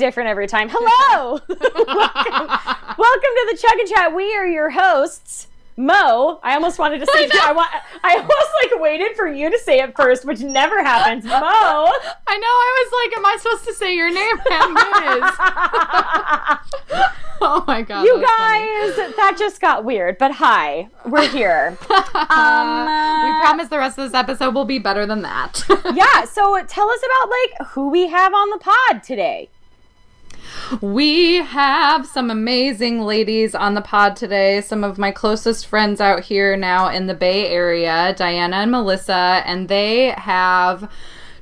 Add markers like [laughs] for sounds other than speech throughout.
different every time. Hello. welcome, [laughs] welcome to the Chug and Chat. We are your hosts. Mo, I almost wanted to say I, I, want I almost like waited for you to say it first, which never happens. [laughs] Mo. I know I was like, am I supposed to say your name? [laughs] oh my god. You guys, funny. that just got weird. But hi, we're here. um, we promise the rest of this episode will be better than that. yeah, so tell us about like who we have on the pod today. We have some amazing ladies on the pod today. Some of my closest friends out here now in the Bay Area, Diana and Melissa, and they have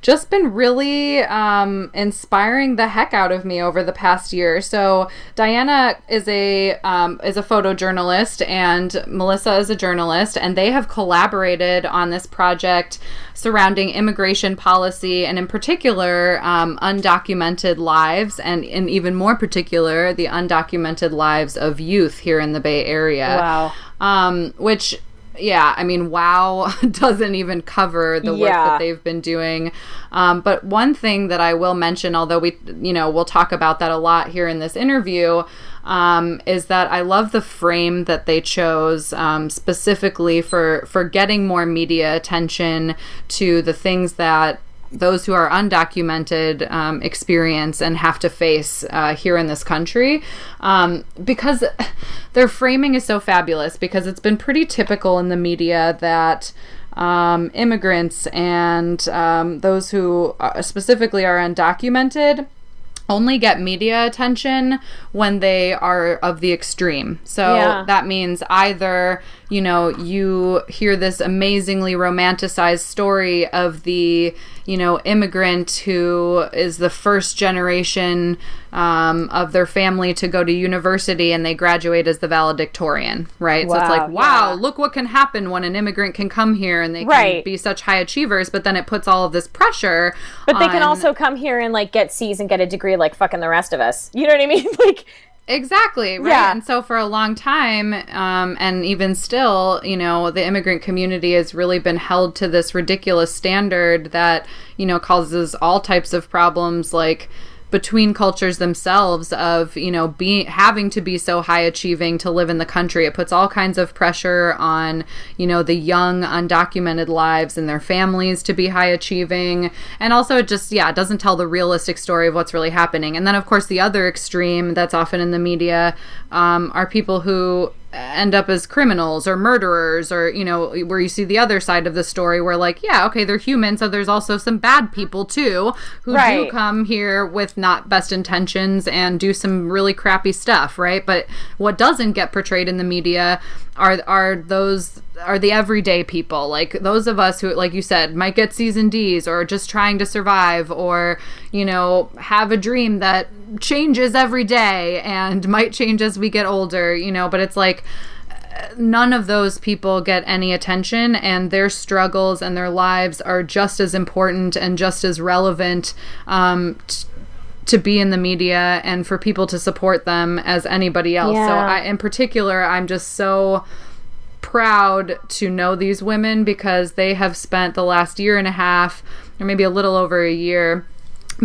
just been really um, inspiring the heck out of me over the past year. So Diana is a um, is a photojournalist, and Melissa is a journalist, and they have collaborated on this project surrounding immigration policy, and in particular, um, undocumented lives, and in even more particular, the undocumented lives of youth here in the Bay Area. Wow. Um, which yeah, I mean, WoW [laughs] doesn't even cover the work yeah. that they've been doing. Um, but one thing that I will mention, although we, you know, we'll talk about that a lot here in this interview, um, is that I love the frame that they chose um, specifically for for getting more media attention to the things that those who are undocumented um, experience and have to face uh, here in this country um, because their framing is so fabulous because it's been pretty typical in the media that um, immigrants and um, those who uh, specifically are undocumented only get media attention when they are of the extreme. So yeah. that means either, you know, you hear this amazingly romanticized story of the, you know, immigrant who is the first generation um, of their family to go to university and they graduate as the valedictorian, right? Wow, so it's like, wow, yeah. look what can happen when an immigrant can come here and they right. can be such high achievers, but then it puts all of this pressure. But on... they can also come here and like get C's and get a degree like fucking the rest of us. You know what I mean? [laughs] like, Exactly, right? Yeah. And so for a long time, um, and even still, you know, the immigrant community has really been held to this ridiculous standard that, you know, causes all types of problems like between cultures themselves of you know being having to be so high achieving to live in the country. It puts all kinds of pressure on you know the young undocumented lives and their families to be high achieving. And also it just yeah it doesn't tell the realistic story of what's really happening. And then of course the other extreme that's often in the media um, are people who end up as criminals or murderers or you know where you see the other side of the story where like yeah okay they're human so there's also some bad people too who right. do come here with not best intentions and do some really crappy stuff right but what doesn't get portrayed in the media are are those are the everyday people like those of us who like you said might get C's and D's or just trying to survive or you know have a dream that changes every day and [laughs] might change as we get older you know but it's like none of those people get any attention and their struggles and their lives are just as important and just as relevant um, t- to be in the media and for people to support them as anybody else. Yeah. So I in particular I'm just so proud to know these women because they have spent the last year and a half or maybe a little over a year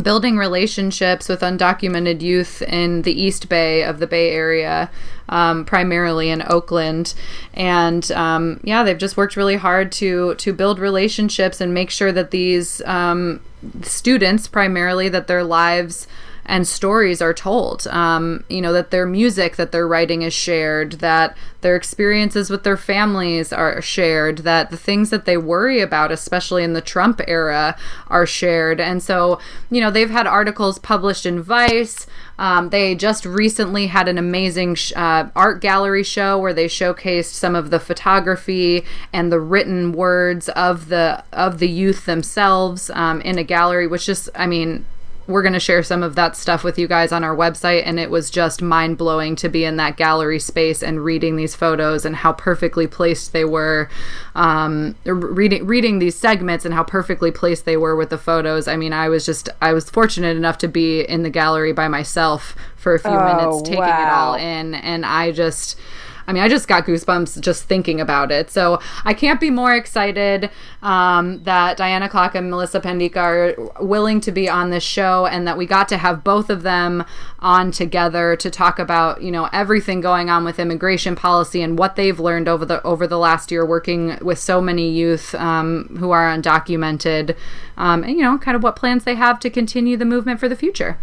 building relationships with undocumented youth in the East Bay of the Bay Area, um, primarily in Oakland, and um, yeah, they've just worked really hard to to build relationships and make sure that these um, students, primarily, that their lives and stories are told. Um, you know, that their music that they're writing is shared, that their experiences with their families are shared, that the things that they worry about, especially in the Trump era, are shared. And so, you know, they've had articles published in Vice. Um, they just recently had an amazing sh- uh, art gallery show where they showcased some of the photography and the written words of the of the youth themselves um, in a gallery, which just, I mean, we're going to share some of that stuff with you guys on our website and it was just mind blowing to be in that gallery space and reading these photos and how perfectly placed they were um, reading reading these segments and how perfectly placed they were with the photos i mean i was just i was fortunate enough to be in the gallery by myself for a few oh, minutes taking wow. it all in and i just I mean, I just got goosebumps just thinking about it. So I can't be more excited um, that Diana Clock and Melissa Pandika are willing to be on this show and that we got to have both of them on together to talk about, you know, everything going on with immigration policy and what they've learned over the over the last year working with so many youth um, who are undocumented, um, and you know, kind of what plans they have to continue the movement for the future.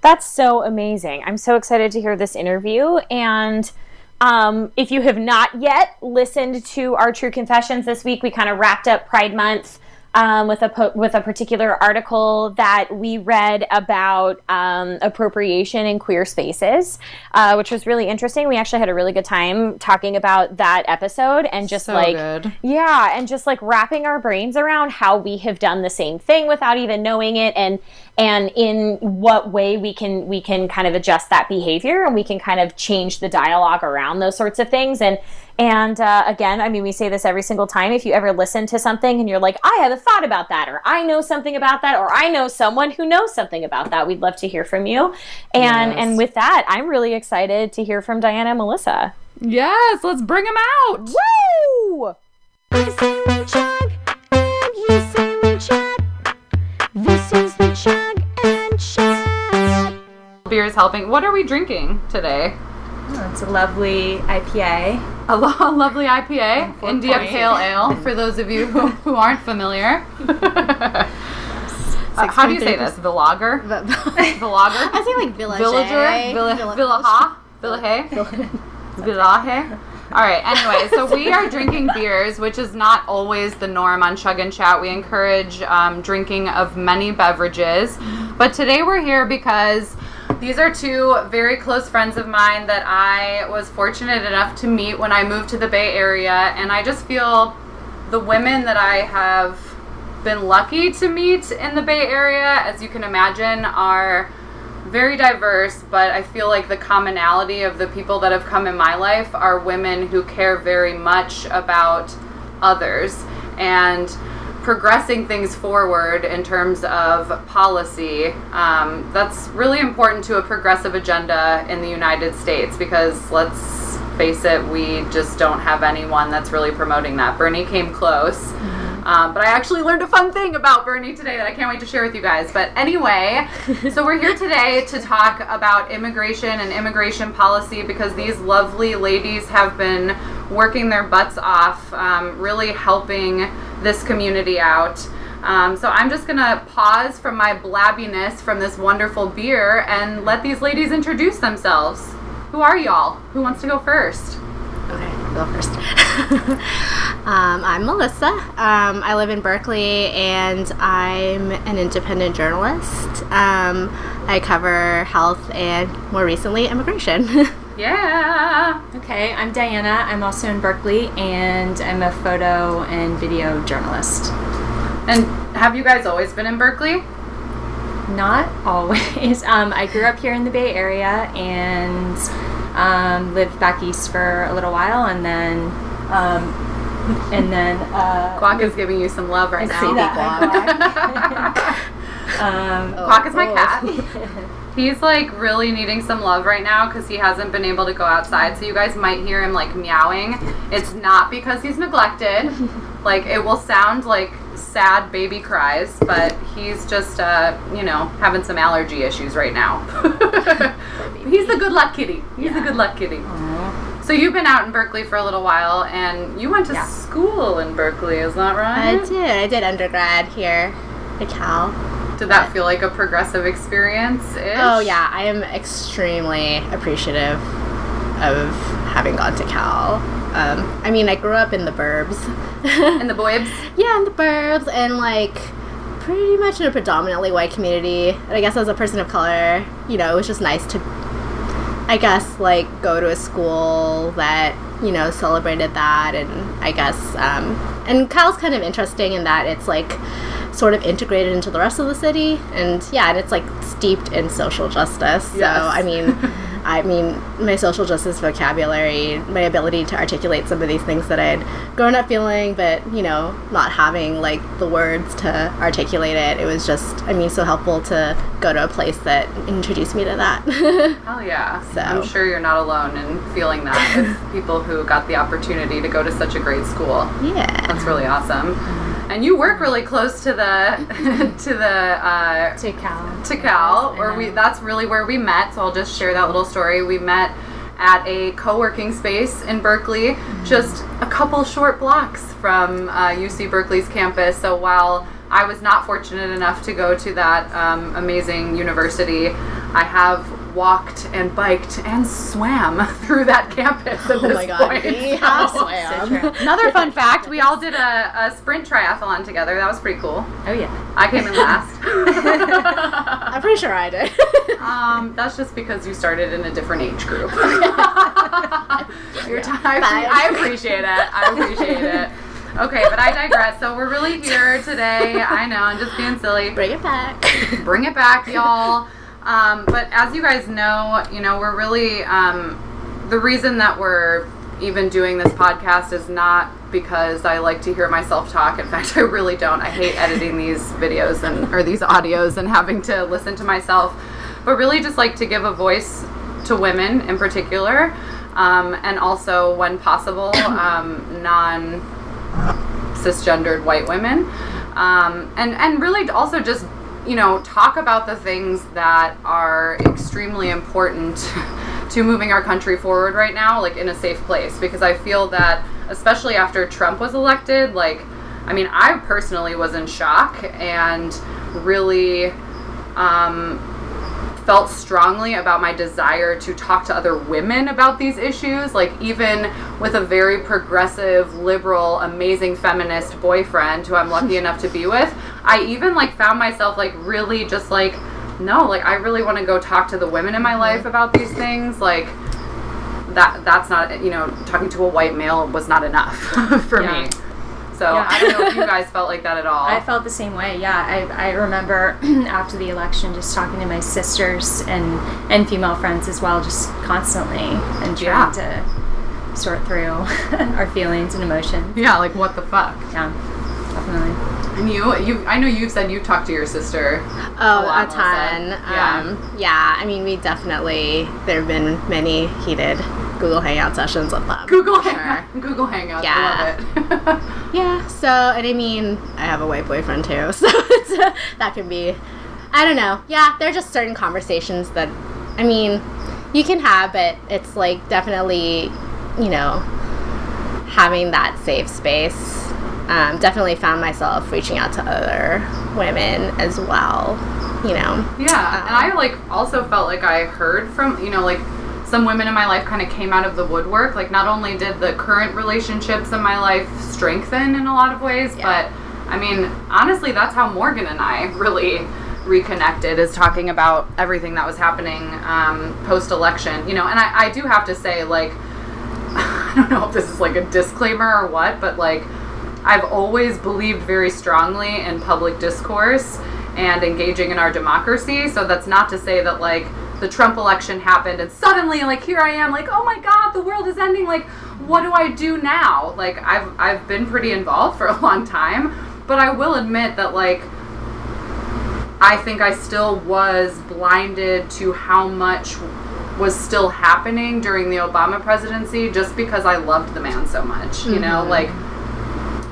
That's so amazing. I'm so excited to hear this interview. And um, if you have not yet listened to our True Confessions this week, we kind of wrapped up Pride Month um, with a po- with a particular article that we read about um, appropriation in queer spaces, uh, which was really interesting. We actually had a really good time talking about that episode and just So like good. yeah, and just like wrapping our brains around how we have done the same thing without even knowing it, and and in what way we can we can kind of adjust that behavior and we can kind of change the dialogue around those sorts of things and and uh, again i mean we say this every single time if you ever listen to something and you're like i have a thought about that or i know something about that or i know someone who knows something about that we'd love to hear from you and Yes. and with that i'm really excited to hear from diana and melissa Yes, let's bring them out. Woo! I say we chug, and you say we chat. This is the chug and chat. Beer is helping. What are we drinking today? Oh, it's a lovely IPA. A lo- lovely IPA, India point. Pale Ale, for those of you who, who aren't familiar. [laughs] Uh, how do you say this? the lager the [laughs] Villager? I say like village. Villager? Villa, Villaha? Villahe? Villahe? All right. Anyway, so we are drinking beers, which is not always the norm on Chug and Chat. We encourage um, drinking of many beverages, but today we're here because these are two very close friends of mine that I was fortunate enough to meet when I moved to the Bay Area, and I just feel the women that I have been lucky to meet in the Bay Area, as you can imagine, are very diverse, but I feel like the commonality of the people that have come in my life are women who care very much about others. And progressing things forward in terms of policy. Um, that's really important to a progressive agenda in the United States because let's face it, we just don't have anyone that's really promoting that. Bernie came close. Um, but I actually learned a fun thing about Bernie today that I can't wait to share with you guys. But anyway, [laughs] so we're here today to talk about immigration and immigration policy because these lovely ladies have been working their butts off, um, really helping this community out. Um, so I'm just gonna pause from my blabbiness from this wonderful beer and let these ladies introduce themselves. Who are y'all? Who wants to go first? Okay, I'll go first. [laughs] um, I'm Melissa. Um, I live in Berkeley and I'm an independent journalist. Um, I cover health and more recently immigration. [laughs] Yeah. Okay, I'm Diana. I'm also in Berkeley and I'm a photo and video journalist. And have you guys always been in Berkeley? Not always. [laughs] Um, I grew up here in the Bay Area and um, lived back east for a little while and then um, and then uh, Quack is giving you some love right I now. see that. [laughs] um, Quack is my Oh. cat. [laughs] He's like really needing some love right now because he hasn't been able to go outside. So you guys might hear him like meowing. It's not because he's neglected. [laughs] like it will sound like sad baby cries, but he's just uh, you know, having some allergy issues right now. he's the good luck kitty. He's the good luck kitty. So you've been out in Berkeley for a little while and you went to Yeah. school in Berkeley, is that right? I did. I did undergrad here at Cal. Did that feel like a progressive experience? Oh yeah, I am extremely appreciative of having gone to Cal. Um, I mean, I grew up in the burbs. in the boybs? [laughs] yeah, in the burbs, and like pretty much in a predominantly white community. And I guess as a person of color, you know, it was just nice to, I guess, like go to a school that you know celebrated that, and I guess, um, and Cal's kind of interesting in that it's like sort of integrated into the rest of the city, and yeah, and it's like steeped in social justice. So I mean. [laughs] I mean, my social justice vocabulary, my ability to articulate some of these things that I'd grown up feeling, but you know, not having like the words to articulate it. It was just, I mean, so helpful to go to a place that introduced me to that. [laughs] Hell yeah. So- I'm sure you're not alone in feeling that [laughs] with people who got the opportunity to go to such a great school. yeah. That's really awesome. And you work really close to the [laughs] to the uh, To Cal. to Cal, Yes, where we that's really where we met. So I'll just share that little story. We met at a co-working space in Berkeley, just a couple short blocks from uh, UC Berkeley's campus. So while I was not fortunate enough to go to that um, amazing university, I have walked and biked and swam [laughs] through that campus at Oh this my god, point. we So- have [laughs] swam. Another fun fact: we all did a, a sprint triathlon together. That was pretty cool. Oh yeah. I came in last. [laughs] I'm pretty sure I did. um, that's just because you started in a different age group. Your time. I appreciate it. I appreciate it. Okay, but I digress. So we're really here today. I know, I'm just being silly. Bring it back. [laughs] Bring it back, y'all. Um, but as you guys know, you know, we're really um, the reason that we're even doing this podcast is not because I like to hear myself talk. In fact, I really don't. I hate editing these videos and or these audios and having to listen to myself. But really, just like to give a voice to women in particular, um, and also, when possible, um, non cisgendered white women. Um, and and really also just you know talk about the things that are extremely important [laughs] to moving our country forward right now like in a safe place. Because i feel that especially after trump was elected like i mean i personally was in shock and really um, felt strongly about my desire to talk to other women about these issues. Like, even with a very progressive, liberal, amazing feminist boyfriend who I'm lucky [laughs] enough to be with, I even like found myself like really just like, no, like I really want to go talk to the women in my life about these things. Like, that that's not you know talking to a white male was not enough [laughs] for Yeah. me. So Yeah. I don't know if you guys felt like that at [laughs] all. I felt the same way. Yeah, I, I remember [clears throat] after the election just talking to my sisters and and female friends as well, just constantly and trying to sort through [laughs] our feelings and emotions. yeah, like what the fuck. Yeah, definitely. And you, you, I know you've said you've talked to your sister. Oh, lot, a Melissa. ton. Yeah. Um, yeah, I mean, we definitely, there have been many heated Google Hangout sessions with them. Google Hangout. Hang- [laughs] Google Hangouts. Yeah. I love it. [laughs] Yeah, so, and I mean, I have a white boyfriend too, [laughs] so it's, that can be, I don't know. Yeah, there are just certain conversations that, I mean, you can have, but it's like definitely, you know, having that safe space. Um, definitely found myself reaching out to other women as well, you know. yeah, and I like also felt like I heard from you know like some women in my life kind of came out of the woodwork. Like not only did the current relationships in my life strengthen in a lot of ways, Yeah. but I mean honestly, that's how Morgan and I really reconnected is talking about everything that was happening um, post election. You know, and I, I do have to say like [laughs] I don't know if this is like a disclaimer or what, but like I've always believed very strongly in public discourse and engaging in our democracy. So that's not to say that like the Trump election happened and suddenly like here I am like oh my god the world is ending like what do I do now? Like I've I've been pretty involved for a long time, but I will admit that like I think I still was blinded to how much was still happening during the Obama presidency just because I loved the man so much. You know, mm-hmm. like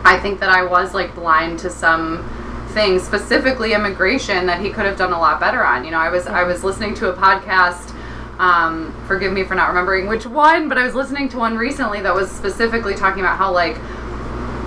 I think that I was like blind to some things, specifically immigration, that he could have done a lot better on. You know, I was I was listening to a podcast. Um, forgive me for not remembering which one, but I was listening to one recently that was specifically talking about how like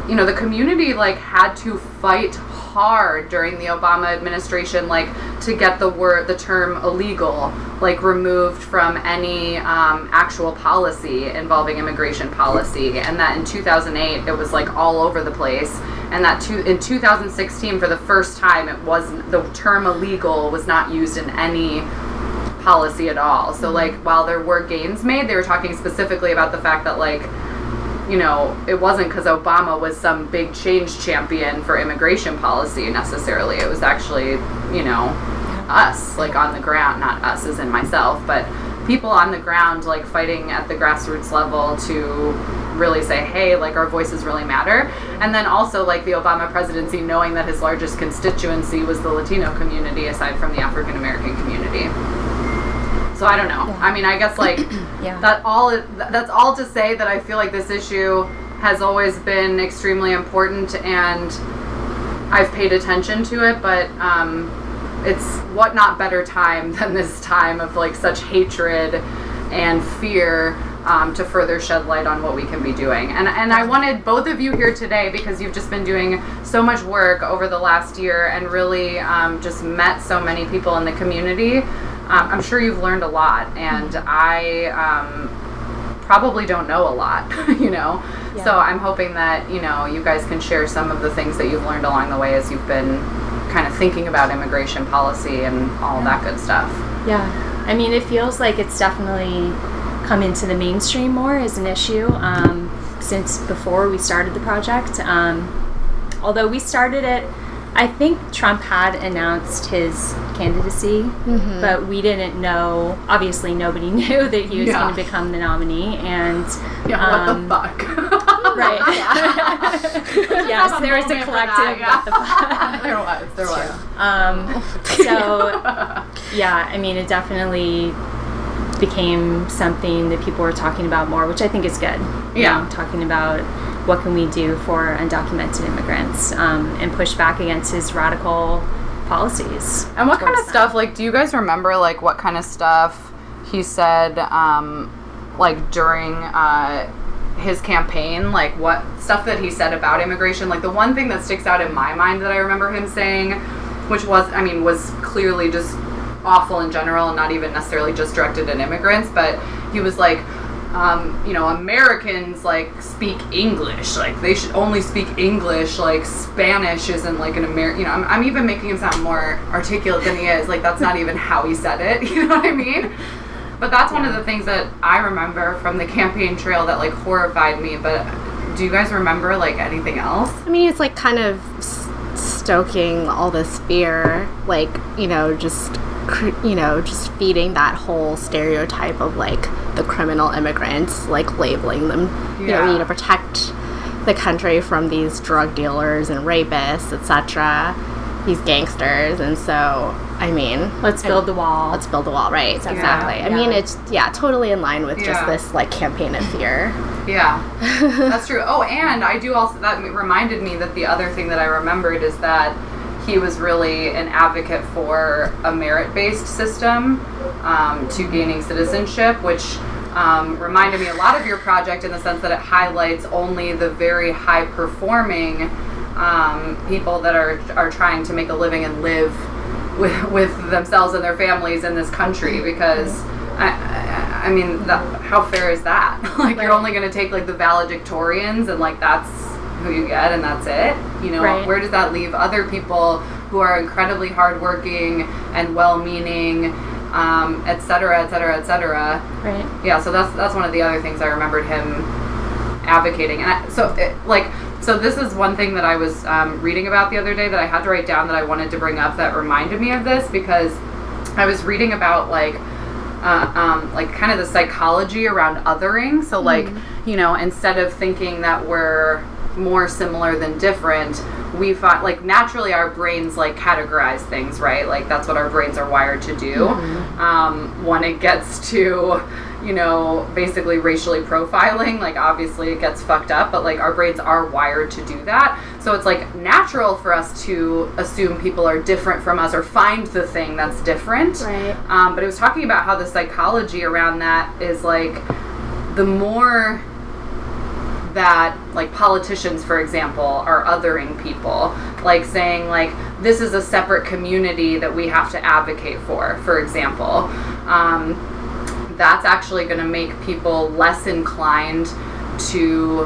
you know the community like had to fight hard during the Obama administration like to get the word the term illegal like removed from any um, actual policy involving immigration policy. And that in 2008 it was like all over the place. And that to, in 2016 for the first time it wasn't the term illegal was not used in any policy at all. So like while there were gains made they were talking specifically about the fact that like you know, it wasn't because Obama was some big change champion for immigration policy necessarily. It was actually, you know, us, like on the ground, not us as in myself, but people on the ground like fighting at the grassroots level to really say hey like our voices really matter and then also like the obama presidency knowing that his largest constituency was the latino community aside from the african american community so i don't know yeah. i mean i guess like [clears throat] yeah. that all that's all to say that i feel like this issue has always been extremely important and i've paid attention to it but um, it's what not better time [laughs] than this time of like such hatred and fear um, to further shed light on what we can be doing. And and I wanted both of you here today because you've just been doing so much work over the last year and really um, just met so many people in the community. Um, I'm sure you've learned a lot, and I um, probably don't know a lot, [laughs] you know. Yeah. So I'm hoping that you know you guys can share some of the things that you've learned along the way as you've been kind of thinking about immigration policy and all that good stuff. Yeah. I mean, it feels like it's definitely come into the mainstream more as an issue um, since before we started the project. Um, although we started it, I think Trump had announced his candidacy, mm-hmm. but we didn't know. Obviously, nobody [laughs] knew that he was yeah. going to become the nominee. And yeah, um, what the fuck? [laughs] right. [laughs] yes, there was a collective. yeah. there was. There was. Um, so, yeah, I mean, it definitely became something that people were talking about more, which I think is good. Yeah. Know, talking about what can we do for undocumented immigrants um, and push back against his radical policies. And what kind of them. stuff, like, do you guys remember, like, what kind of stuff he said, um, like, during, uh, his campaign, like what stuff that he said about immigration. Like the one thing that sticks out in my mind that I remember him saying, which was, I mean, was clearly just awful in general and not even necessarily just directed at immigrants, but he was like, um, you know, Americans like speak English. Like they should only speak English. Like Spanish isn't like an American. You know, I'm, I'm even making him sound more articulate than he is. Like that's not even how he said it. [laughs] You know what I mean? But that's one of the things that I remember from the campaign trail that like horrified me. But do you guys remember like anything else? I mean, it's like kind of stoking all this fear, like you know, just you know, just feeding that whole stereotype of like the criminal immigrants, like labeling them, you yeah. know, you need to protect the country from these drug dealers and rapists, etc these gangsters. And so i mean let's build the wall. Let's build the wall right exactly. Yeah, i mean it's yeah totally in line with yeah. just this like campaign of fear. Yeah. [laughs] That's true. Oh and i do also that reminded me that the other thing that i remembered is that he was really an advocate for a merit-based system um, to gaining citizenship which um, reminded me a lot of your project in the sense that it highlights only the very high performing um, people that are are trying to make a living and live with, with themselves and their families in this country because I, I mean that, how fair is that? [laughs] Like you're only going to take like the valedictorians and like that's who you get and that's it you know right. where does that leave other people who are incredibly hardworking and well-meaning um, et cetera et cetera et cetera right yeah so that's that's one of the other things i remembered him advocating and I, so it, like so this is one thing that I was um, reading about the other day that I had to write down that I wanted to bring up that reminded me of this because I was reading about like uh, um, like kind of the psychology around othering. So like mm-hmm. you know instead of thinking that we're more similar than different, we find like naturally our brains like categorize things right. Like that's what our brains are wired to do. Mm-hmm. Um, when it gets to you know, basically racially profiling, like obviously it gets fucked up, but like our brains are wired to do that. So it's like natural for us to assume people are different from us or find the thing that's different. Right. Um, but it was talking about how the psychology around that is like the more that like politicians for example are othering people. Like saying like this is a separate community that we have to advocate for for example. Um, that's actually going to make people less inclined to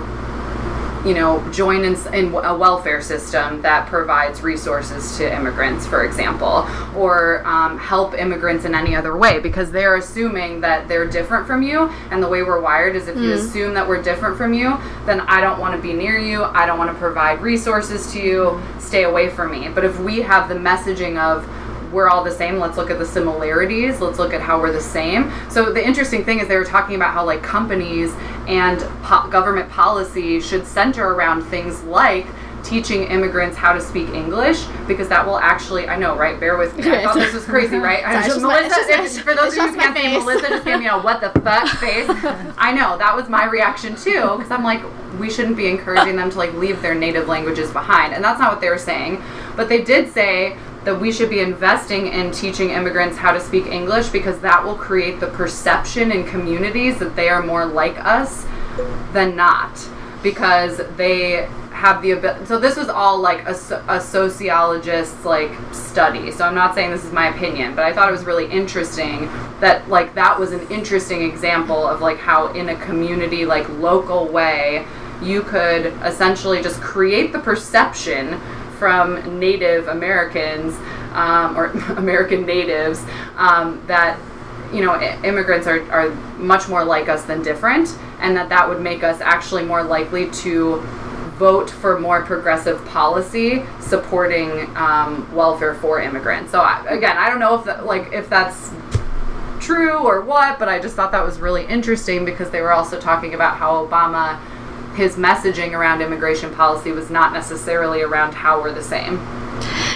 you know, join in, in, a welfare system that provides resources to immigrants, for example, or um, help immigrants in any other way because they're assuming that they're different from you. And the way we're wired is if mm. you assume that we're different from you, then I don't want to be near you. I don't want to provide resources to you. Stay away from me. But if we have the messaging of, we're all the same. Let's look at the similarities. Let's look at how we're the same. So the interesting thing is they were talking about how like companies and po- government policy should center around things like teaching immigrants how to speak English because that will actually I know right bear with me I thought this was crazy right [laughs] I just, it's just my- Melissa just- if- for those of you who can't see. Melissa just gave me a what the fuck face I know that was my reaction too because I'm like we shouldn't be encouraging them to like leave their native languages behind and that's not what they were saying but they did say that we should be investing in teaching immigrants how to speak English because that will create the perception in communities that they are more like us than not because they have the ability so this was all like a, a sociologist's like study. So i'm not saying this is my opinion but i thought it was really interesting that like that was an interesting example of like how in a community like local way you could essentially just create the perception from native americans um, or [laughs] american natives um, that you know immigrants are, are much more like us than different and that that would make us actually more likely to vote for more progressive policy supporting um, welfare for immigrants. So I, again i don't know if that, like if that's true or what but i just thought that was really interesting because they were also talking about how obama his messaging around immigration policy was not necessarily around how we're the same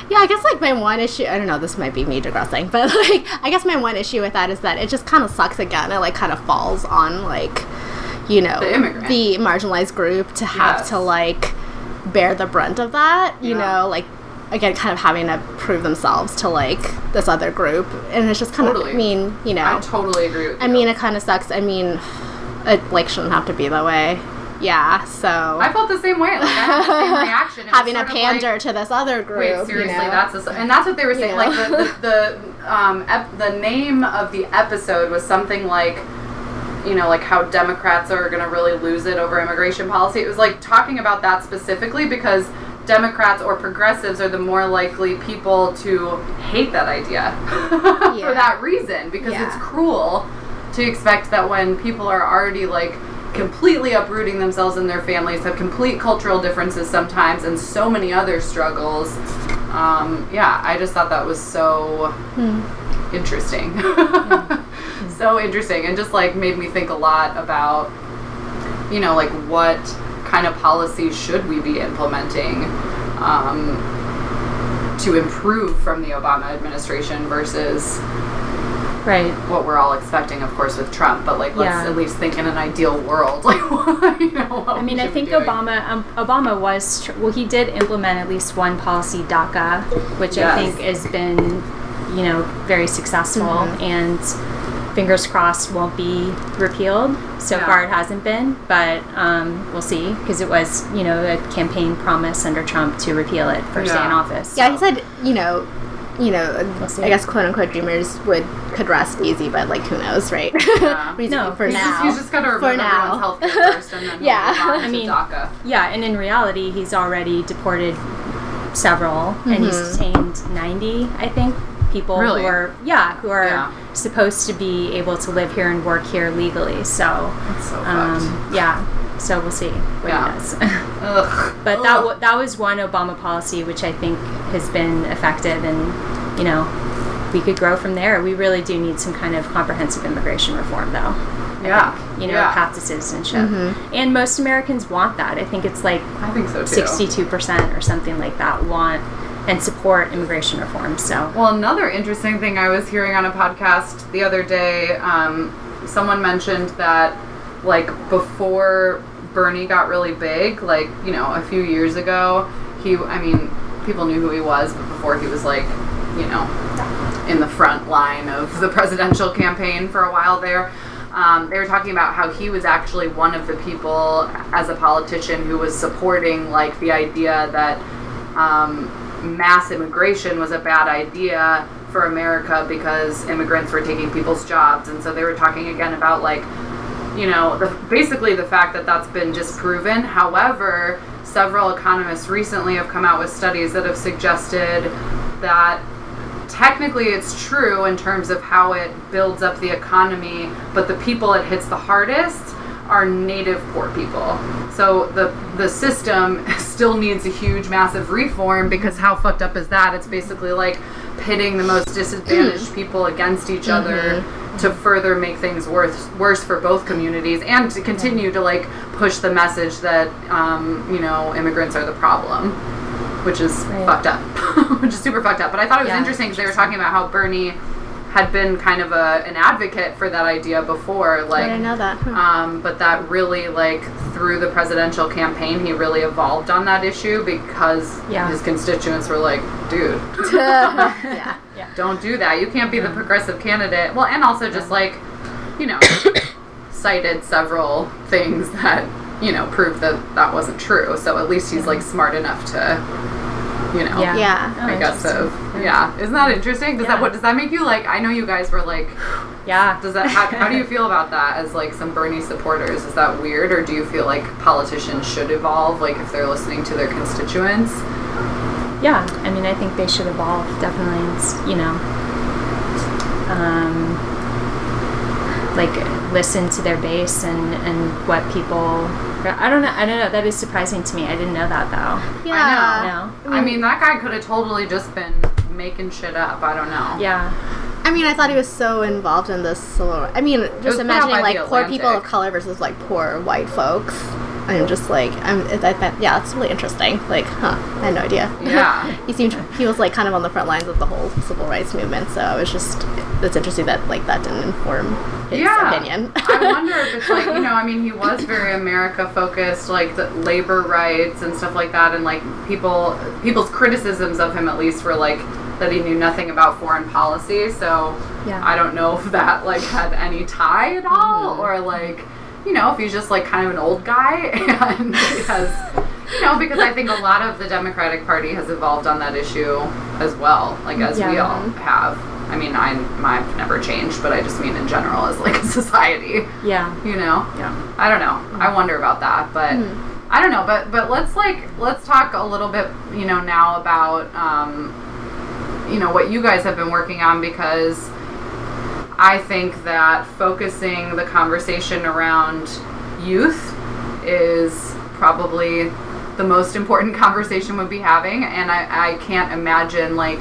Yeah, I guess like my one issue, I don't know, this might be me digressing, but [laughs] like I guess my one issue with that is that it just kind of sucks again. It like kind of falls on like, you know, The immigrant. the marginalized group to have Yes. to like bear the brunt of that, you Yeah. know, like again kind of having to prove themselves to like this other group and it's just kind Totally. of I mean, you know. i totally agree with you I mean, it kind of sucks. I mean, it like shouldn't have to be that way. Yeah, so I felt the same way. Like I had the same [laughs] reaction. It having a of like- pander to this other group. Wait, you seriously, know? that's a, and that's what they were saying. know? Like the the, the um ep, the name of the episode was something like, you know, like how Democrats are going to really lose it over immigration policy. It was like talking about that specifically because Democrats or progressives are the more likely people to hate that idea [laughs] for that reason because Yeah. it's cruel to expect that when people are already like completely uprooting themselves and their families have complete cultural differences sometimes and so many other struggles. Um, yeah i just thought that was so interesting. [laughs] So interesting and just like made me think a lot about you know like what kind of policies should we be implementing um, to improve from the obama administration versus Right. what we're all expecting, of course, with Trump. But like, let's Yeah. at least think in an ideal world. [laughs] Like, what, you know, what I mean, I think. Obama um, Obama was tr- well. He did implement at least one policy, DACA, which Yes. I think has been, you know, very successful, Mm-hmm. and fingers crossed won't be repealed. So Yeah. far, it hasn't been, but um, we'll see because it was, you know, a campaign promise under Trump to repeal it first day in Yeah. office. Yeah, so- he said, you know, you know, see. I guess quote unquote dreamers would could rest easy, but like who knows, right? Yeah. [laughs] Reason No, for He's now. just, he's just got to remove For everyone's now. health [laughs] first, and then Yeah. yeah. I I mean- mean, DACA. Yeah, and in reality, he's already deported several, and he's mm-hmm. detained ninety, I think, people Really? who are yeah who are Yeah. supposed to be able to live here and work here legally. So, That's so um, yeah, so we'll see what Yeah. he does. [laughs] Ugh. but Ugh. that w- that was one Obama policy which I think has been effective, and you know. We could grow from there. We really do need some kind of comprehensive immigration reform, though yeah, you know, yeah. a path to citizenship. And most Americans want that. I think it's like I think so too. 62% or something like that want and support immigration reform. So, Well, another interesting thing I was hearing on a podcast the other day, um, someone mentioned that, like, before Bernie got really big, like, you know, a few years ago, he, I mean, people knew who he was, but before he was, like, you know, in the front line of the presidential campaign for a while there. Um, they were talking about how he was actually one of the people as a politician who was supporting like the idea that um, mass immigration was a bad idea for America because immigrants were taking people's jobs, and so they were talking again about like you know, the, basically the fact that that's been disproven. However, several economists recently have come out with studies that have suggested that technically it's true in terms of how it builds up the economy, but the people it hits the hardest are native poor people. So the the system [laughs] still needs a huge massive reform because how fucked up is that? It's basically like pitting the most disadvantaged [clears throat] people against each other to further make things worse worse for both communities and to continue to like push the message that um, you know immigrants are the problem which is Right. fucked up [laughs] which is super fucked up but i thought it was Yeah, interesting because they were talking about how bernie had been kind of a an advocate for that idea before like I didn't know that. Hmm. um, but that really like through the presidential campaign he really evolved on that issue because Yeah. his constituents were like dude [laughs] [laughs] yeah. don't do that you can't be the progressive candidate well and also just like you know [coughs] cited several things that you know proved that that wasn't true so at least he's like smart enough to you know Yeah. Yeah. Oh, I guess so. Yeah, isn't that interesting? Does Yeah. that what does that make you like? I know you guys were like, [sighs] Yeah. does that? How, how do you feel about that as like some Bernie supporters? Is that weird, or do you feel like politicians should evolve, like if they're listening to their constituents? Yeah, I mean, I think they should evolve. Definitely, it's, you know, um, like listen to their base and and what people. I don't know. I don't know. That is surprising to me. I didn't know that though. Yeah. No. I mean, that guy could have totally just been making shit up. I don't know. Yeah. I mean, I thought he was so involved in this civil. I mean, just imagining like The poor people of color versus like poor white folks. I'm just like, I'm. That, yeah, it's really interesting. Like, huh? I had no idea. Yeah. [laughs] he seemed. He was like kind of on the front lines of the whole civil rights movement. So I was just. It's interesting that like that didn't inform his yeah. opinion. I wonder if it's like you know, I mean, he was very America focused, like the labor rights and stuff like that, and like people people's criticisms of him at least were like that he knew nothing about foreign policy. So Yeah. I don't know if that like had any tie at all, Mm-hmm. or like you know if he's just like kind of an old guy [laughs] and he has. You know, because I think a lot of the Democratic Party has evolved on that issue as well, like as we all have. I mean, I I've never changed, but I just mean in general as like a society. Yeah. You know, Yeah. I don't know. I wonder about that, but I don't know. But but let's like let's talk a little bit, you know, now about um, you know what you guys have been working on because I think that focusing the conversation around youth is probably the most important [laughs] conversation we'd be having, and I, I can't imagine like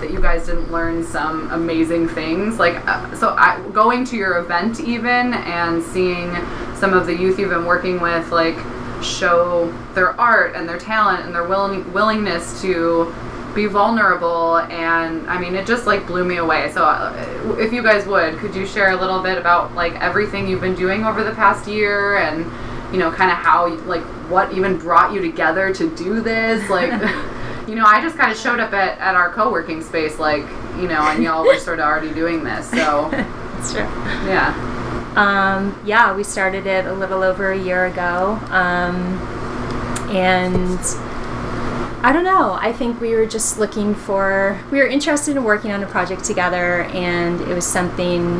that you guys didn't learn some amazing things. Like, uh, so I, going to your event even and seeing some of the youth you've been working with, like, show their art and their talent and their willing, willingness to be vulnerable. And I mean, it just like blew me away. So, uh, if you guys would, could you share a little bit about like everything you've been doing over the past year and, you know, kind of how, like, what even brought you together to do this? Like, [laughs] [laughs] you know, I just kind of showed up at, at our co working space, like, you know, and y'all were sort of already doing this. So, [laughs] That's true. yeah. Um, yeah, we started it a little over a year ago. Um, and I don't know. I think we were just looking for, we were interested in working on a project together, and it was something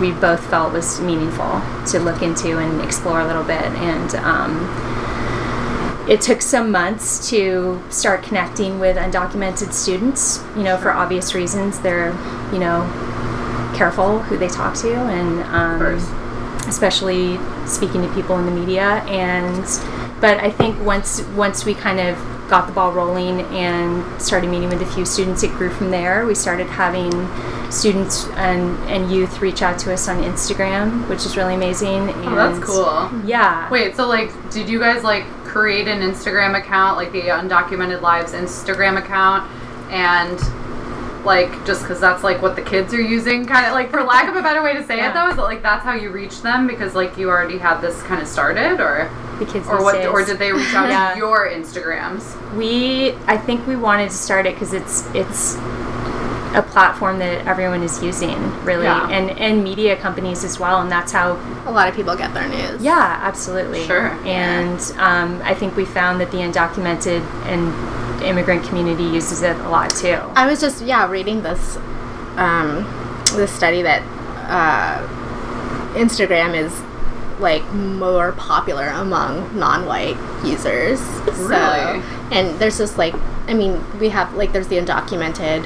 we both felt was meaningful to look into and explore a little bit. And um, it took some months to start connecting with undocumented students, you know, for obvious reasons. They're, you know, careful who they talk to and um, especially speaking to people in the media and but I think once once we kind of got the ball rolling and started meeting with a few students it grew from there. We started having students and, and youth reach out to us on Instagram which is really amazing oh, and Oh, that's cool. yeah. Wait, so like, did you guys like create an Instagram account, like the Undocumented Lives Instagram account, and like just because that's like what the kids are using, kind of like for lack of a better way to say Yeah. it, though, is it like that's how you reach them because like you already had this kind of started, or the kids or what, days. or did they reach out [laughs] Yeah. to your Instagrams? we i think we wanted to start it because it's it's a platform that everyone is using really Yeah. and and media companies as well and that's how A lot of people get their news. yeah absolutely Sure. and um, i think we found that the undocumented and immigrant community uses it a lot too I was just yeah reading this um, this study that uh, Instagram is like more popular among non-white users. Really? So, and there's just like I mean we have like there's the undocumented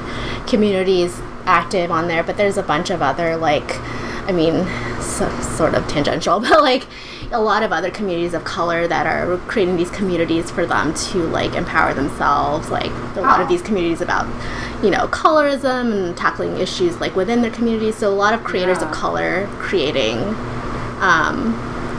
communities active on there, but there's a bunch of other like I mean so, sort of tangential, [laughs] but like a lot of other communities of color that are creating these communities for them to like empower themselves like a lot Oh. of these communities about you know, colorism and tackling issues like within their communities. So a lot of creators Yeah. of color creating um,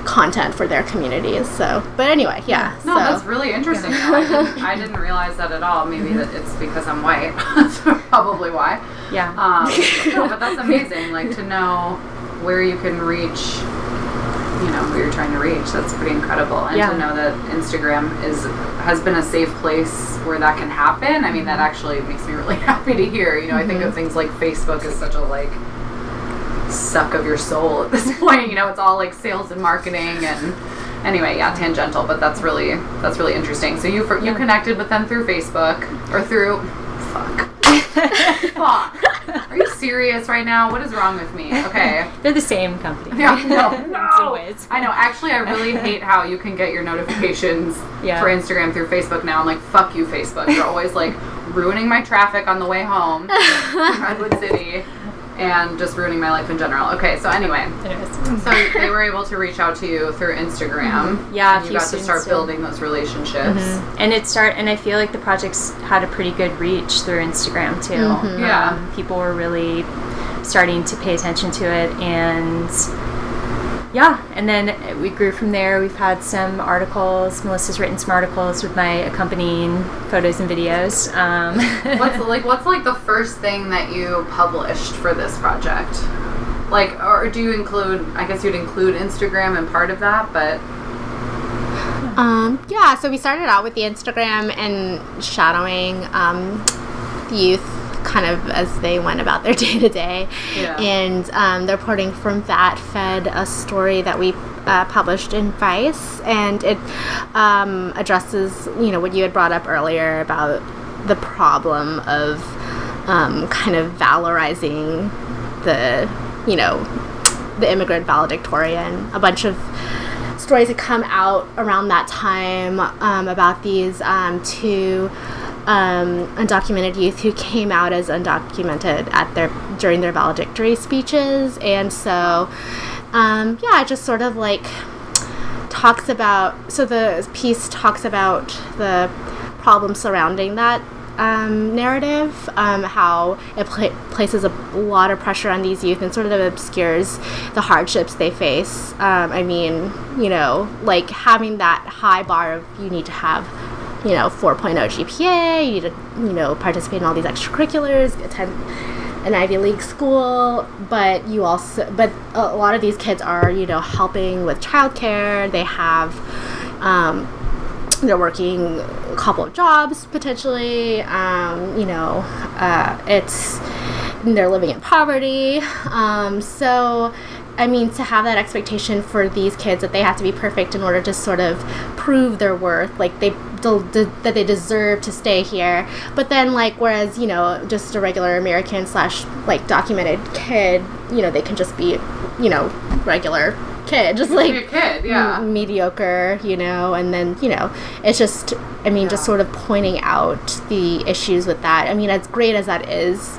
content for their communities. So, but anyway, yeah. No, so. that's really interesting. I, didn't, [laughs] I didn't realize that at all. Maybe that it's because I'm white. [laughs] that's probably why. Yeah. Um, [laughs] no, but that's amazing. Like to know where you can reach, you know, who you're trying to reach. That's pretty incredible. And Yeah. to know that Instagram is has been a safe place where that can happen. I mean, that mm-hmm. actually makes me really happy to hear. You know, I think of mm-hmm. things like Facebook as such a like suck of your soul at this [laughs] point. You know, it's all like sales and marketing and. Anyway, yeah, tangential, but that's really that's really interesting. So you for, you connected with them through Facebook or through fuck [laughs] Fuck. Are you serious right now? What is wrong with me? Okay. [laughs] They're the same company. Yeah, no, no. I know. Actually, I really hate how you can get your notifications Yeah. for Instagram through Facebook now. I'm like, fuck you, Facebook. You're always like ruining my traffic on the way home from Redwood City and just ruining my life in general. Okay, so anyway. So they were able to reach out to you through Instagram. Mm-hmm. Yeah, and you got to start did. building those relationships. and it start and I feel like the project's had a pretty good reach through Instagram too. Mhm. Yeah. Um, people were really starting to pay attention to it and yeah, and then we grew from there. We've had some articles. Melissa's written some articles with my accompanying photos and videos. Um, [laughs] what's like what's like the first thing that you published for this project like or do you include i guess you'd include instagram in part of that but Um, yeah, so we started out with the Instagram and shadowing um, the youth kind of as they went about their day to day. And um, the reporting from that fed a story that we uh, published in Vice, and it um, addresses, you know, what you had brought up earlier about the problem of um, kind of valorizing the, you know, the immigrant valedictorian. A bunch of stories that come out around that time um, about these um, two um, undocumented youth who came out as undocumented at their during their valedictory speeches, and so um, yeah, it just sort of like talks about. So the piece talks about the problem surrounding that um, narrative, um, how it pla places a lot of pressure on these youth and sort of obscures the hardships they face. Um, I mean, you know, like having that high bar of you need to have, you know, 4.0 GPA, you need to, you know, participate in all these extracurriculars, attend an Ivy League school, but you also, but a lot of these kids are, you know, helping with childcare. They have, um, they're working a couple of jobs potentially. Um, you know, uh, it's they're living in poverty. Um, so, I mean, to have that expectation for these kids that they have to be perfect in order to sort of prove their worth, like they del- de- that they deserve to stay here. But then, like, whereas you know, just a regular American slash like documented kid, you know, they can just be, you know, regular kid, just like a kid yeah m- mediocre, you know, and then, you know, it's just, I mean, just sort of pointing out the issues with that. I mean, as great as that is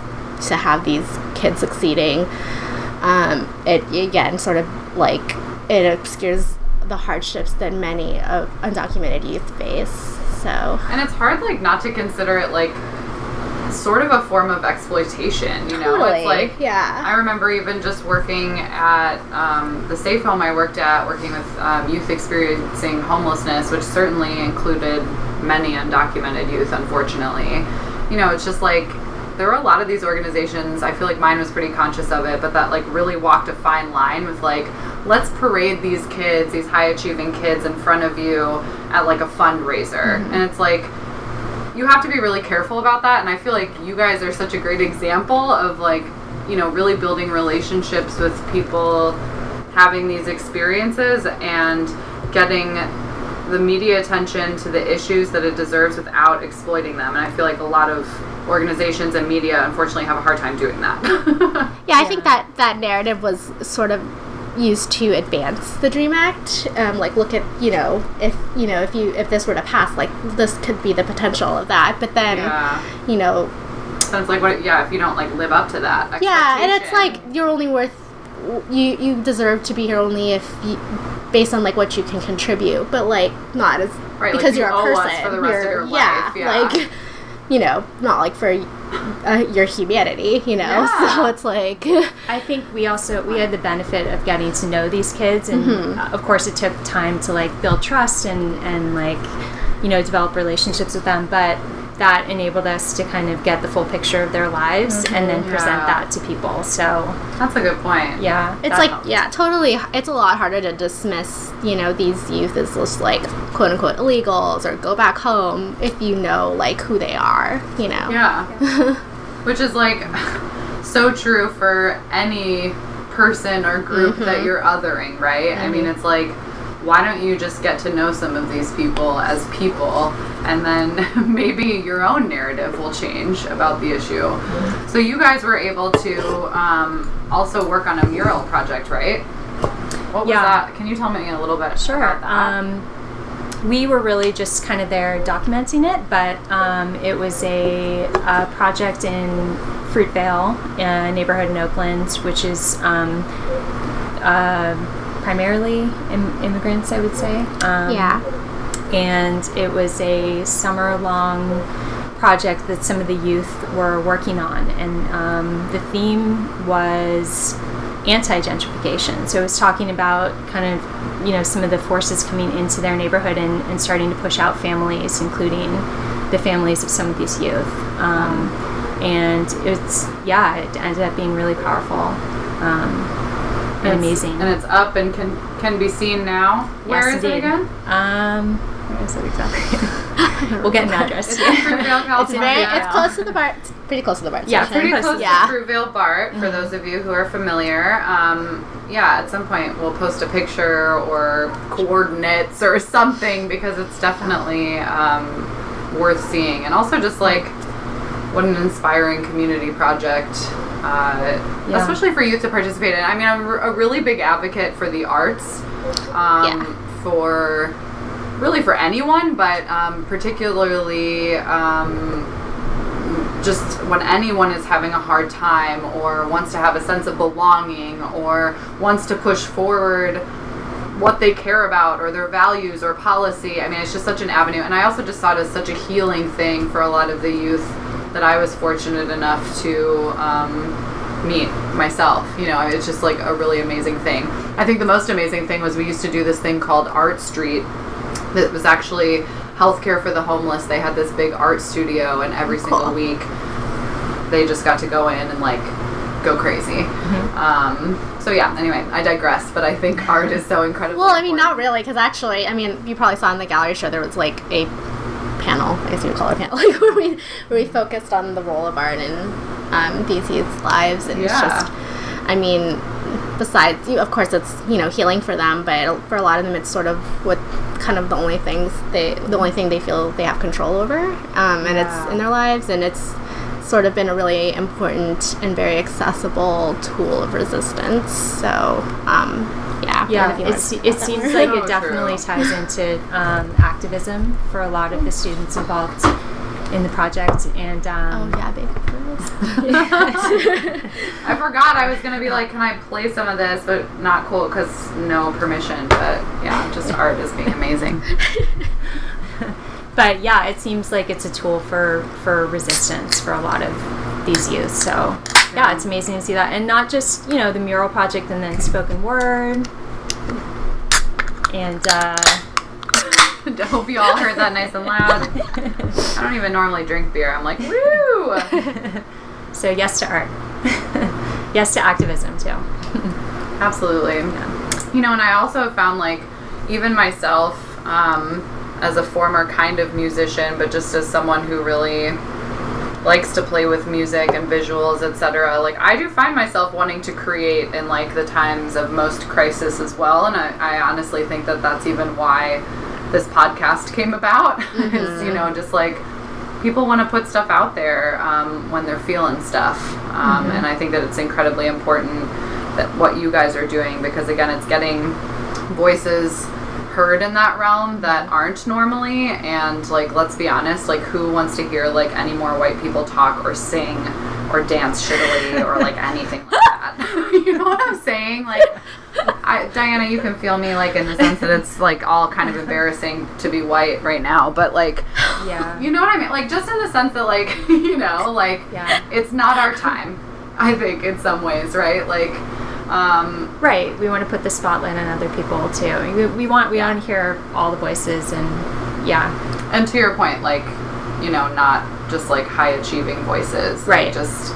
to have these kids succeeding, um, it again sort of like it obscures the hardships that many of undocumented youth face. So, and it's hard like not to consider it like sort of a form of exploitation you know totally, it's like yeah. I remember even just working at um, the safe home I worked at, working with um, youth experiencing homelessness, which certainly included many undocumented youth, unfortunately. You know, it's just like there were a lot of these organizations. I feel like mine was pretty conscious of it, but that like really walked a fine line with like, let's parade these kids, these high achieving kids in front of you at like a fundraiser. Mm-hmm. And it's like, you have to be really careful about that and i feel like you guys are such a great example of like you know really building relationships with people having these experiences and getting the media attention to the issues that it deserves without exploiting them. And i feel like a lot of organizations and media unfortunately have a hard time doing that. [laughs] Yeah, I think that that narrative was sort of used to advance the Dream Act. Um, like, look at you know, if you know, if you if this were to pass, like this could be the potential of that. But then, yeah. you know, so it's like what yeah if you don't like live up to that yeah, and it's like you're only worth you you deserve to be here only if you based on like what you can contribute, but like not as Right, because you you're a owe us person. for the rest You're- your life, yeah. like you know, not like for uh, your humanity, you know. [laughs] Yeah. So it's like, [laughs] I think we also we had the benefit of getting to know these kids, and Mm-hmm. uh, of course, it took time to like build trust and and like you know develop relationships with them, but that enabled us to kind of get the full picture of their lives and then mm-hmm. present Yeah. that to people. So That's a good point. yeah, it's That like, helps. yeah, totally. It's a lot harder to dismiss, you know, these youth as just like quote unquote illegals or go back home if you know like who they are, you know. Yeah. [laughs] Which is like so true for any person or group that mm-hmm. you're othering, right? I mean, mm-hmm. it's like, why don't you just get to know some of these people as people and then [laughs] maybe your own narrative will change about the issue. So, you guys were able to um, also work on a mural project, right? What was Yeah. that? Can you tell me a little bit Sure. Um, we were really just kind of there documenting it, but um, it was a, a project in Fruitvale, a neighborhood in Oakland, which is um, uh, primarily Im- immigrants, I would say. Um, Yeah. and it was a summer long project that some of the youth were working on and um, the theme was anti-gentrification so it was talking about kind of you know some of the forces coming into their neighborhood and, and starting to push out families including the families of some of these youth um, and it's yeah it ended up being really powerful um, and It's- amazing And it's up and can can be seen now. Where Yes, is it again? Um, where is it exactly? [laughs] we'll get an address. It's in Fruitvale, [laughs] It's very, it's close to the bar. It's pretty close to the bar. Yeah, station. pretty close yeah. to Fruitvale BART for those of you who are familiar. Um, yeah, at some point we'll post a picture or coordinates or something because it's definitely um, worth seeing. And also just like what an inspiring community project. Uh, Yeah. Especially for youth to participate in. I mean, I'm a really big advocate for the arts. Um, Yeah. For really for anyone, but um, particularly um, just when anyone is having a hard time or wants to have a sense of belonging or wants to push forward what they care about or their values or policy. I mean, it's just such an avenue. And I also just saw it as such a healing thing for a lot of the youth that I was fortunate enough to um, meet myself. You know, it's just like a really amazing thing. I think the most amazing thing was we used to do this thing called Art Street that was actually healthcare for the homeless. They had this big art studio, and every single week they just got to go in and like go crazy. Um, so yeah. Anyway, I digress, but I think art is so incredible. Well, I mean, not really, because actually, I mean, you probably saw in the gallery show there was like a panel, I guess you would call it a panel, [laughs] like where we where we focused on the role of art in um, these youth's lives, and it's just, I mean, besides, you, of course, it's you know healing for them, but for a lot of them, it's sort of what kind of the only things they, the only thing they feel they have control over, um, and Yeah. it's in their lives, and it's sort of been a really important and very accessible tool of resistance. So, um, yeah, Yeah, if it's, it seems like So it definitely true. ties into um, activism for a lot of the students involved in the project. And Oh um, yeah, big girls. [laughs] [laughs] I forgot I was gonna be like, can I play some of this? But not cool because no permission. But yeah, just art is being amazing. [laughs] but yeah, it seems like it's a tool for for resistance for a lot of these youth. So yeah, it's amazing to see that, and not just you know the mural project and then spoken word, and uh, [laughs] I hope you all heard that nice and loud. I don't even normally drink beer. I'm like, woo! [laughs] so yes to art, [laughs] yes to activism too. Absolutely. You know, and I also found like even myself um, as a former kind of musician, but just as someone who really likes to play with music and visuals, etc. Like I do find myself wanting to create in like the times of most crisis as well, and I, I honestly think that that's even why this podcast came about. [laughs] is you know just like people want to put stuff out there um, when they're feeling stuff, um, and I think that it's incredibly important that what you guys are doing because again, it's getting voices heard in that realm that aren't normally and like let's be honest like who wants to hear like any more white people talk or sing or dance shittily or like [laughs] anything like that [laughs] you know what i'm saying like I, diana you can feel me like in the sense that it's like all kind of embarrassing to be white right now but like Yeah. You know what I mean? Like just in the sense that like, [laughs] you know, like Yeah. it's not our time. I think in some ways, right? Like um Right. We want to put the spotlight on other people too. We, we want we want to hear all the voices and yeah. and to your point like, you know, not just like high achieving voices. like, Right. just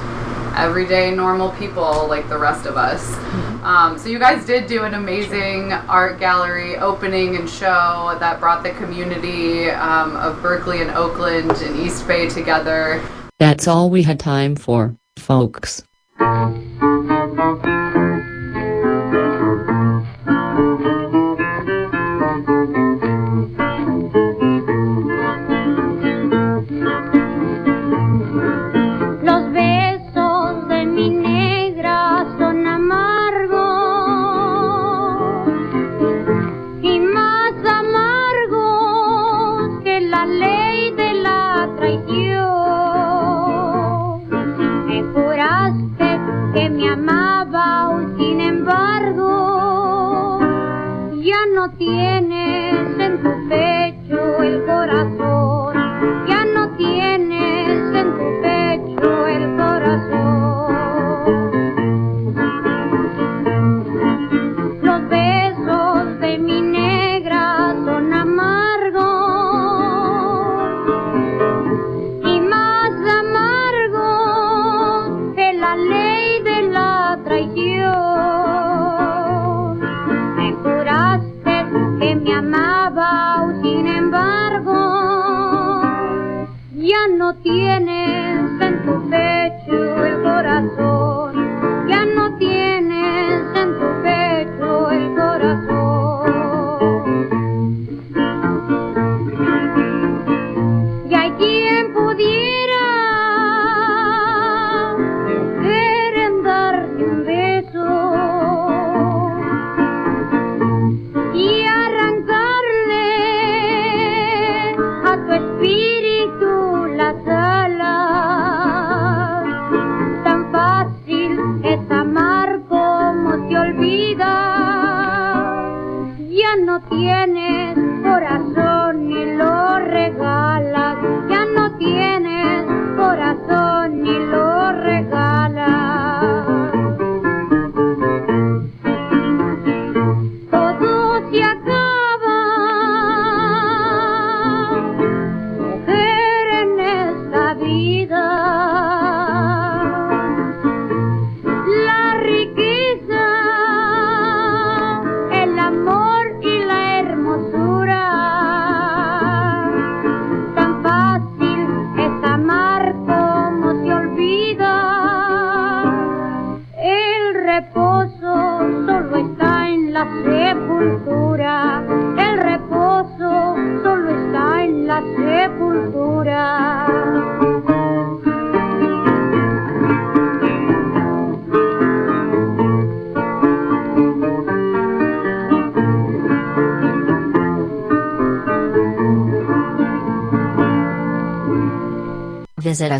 everyday normal people like the rest of us. Um, so you guys did do an amazing art gallery opening and show that brought the community um, of Berkeley and Oakland and East Bay together. That's all we had time for, folks.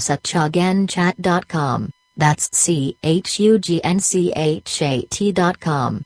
Us at chuggandchat.com. That's C H U G N C H A T dot com.